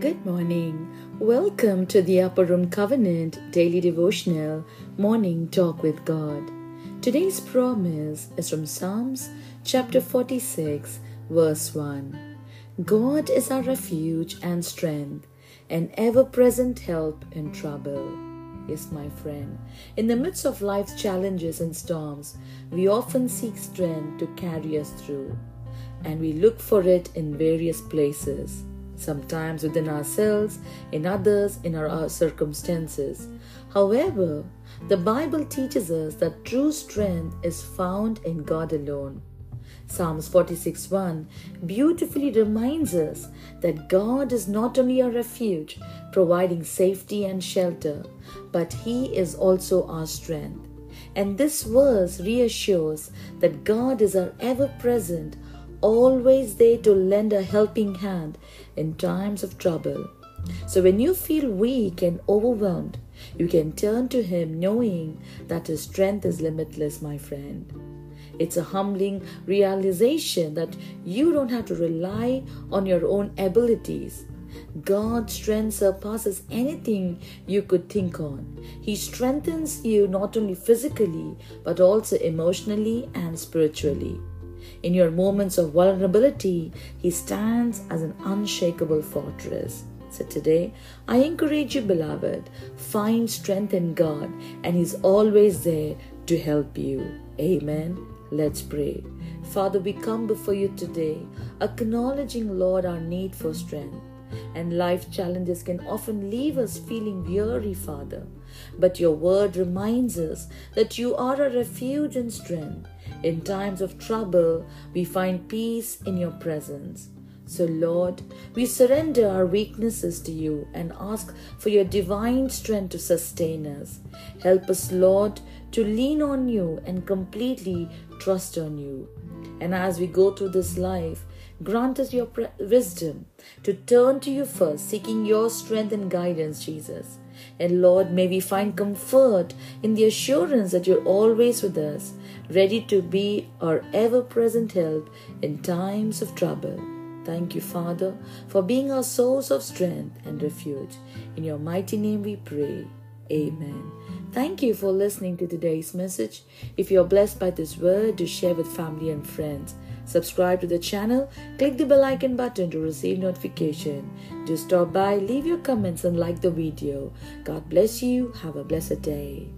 Good morning. Welcome to the Upper Room Covenant Daily Devotional Morning Talk with God. Today's promise is from Psalms chapter 46, verse 1. God is our refuge and strength, an ever present help in trouble. Yes, my friend. In the midst of life's challenges and storms, we often seek strength to carry us through, and we look for it in various places sometimes within ourselves, in others, in our circumstances. However, the Bible teaches us that true strength is found in God alone. Psalms 46:1 beautifully reminds us that God is not only our refuge, providing safety and shelter, but He is also our strength. And this verse reassures that God is our ever present, always there to lend a helping hand in times of trouble. So when you feel weak and overwhelmed, you can turn to Him knowing that His strength is limitless, my friend. It's a humbling realization that you don't have to rely on your own abilities. God's strength surpasses anything you could think on. He strengthens you not only physically, but also emotionally and spiritually. In your moments of vulnerability, He stands as an unshakable fortress. So today, I encourage you, beloved, find strength in God, and He's always there to help you. Amen. Let's pray. Father, we come before you today, acknowledging, Lord, our need for strength. And life challenges can often leave us feeling weary, Father. But your word reminds us that you are a refuge and strength. In times of trouble, we find peace in your presence. So, Lord, we surrender our weaknesses to you and ask for your divine strength to sustain us. Help us, Lord, to lean on you and completely trust on you. And as we go through this life, grant us your pre- wisdom to turn to you first, seeking your strength and guidance, Jesus. And Lord, may we find comfort in the assurance that you're always with us, ready to be our ever present help in times of trouble. Thank you, Father, for being our source of strength and refuge. In your mighty name we pray. Amen. Thank you for listening to today's message. If you're blessed by this word, do share with family and friends. Subscribe to the channel, click the bell icon button to receive notification. Do stop by, leave your comments and like the video. God bless you. Have a blessed day.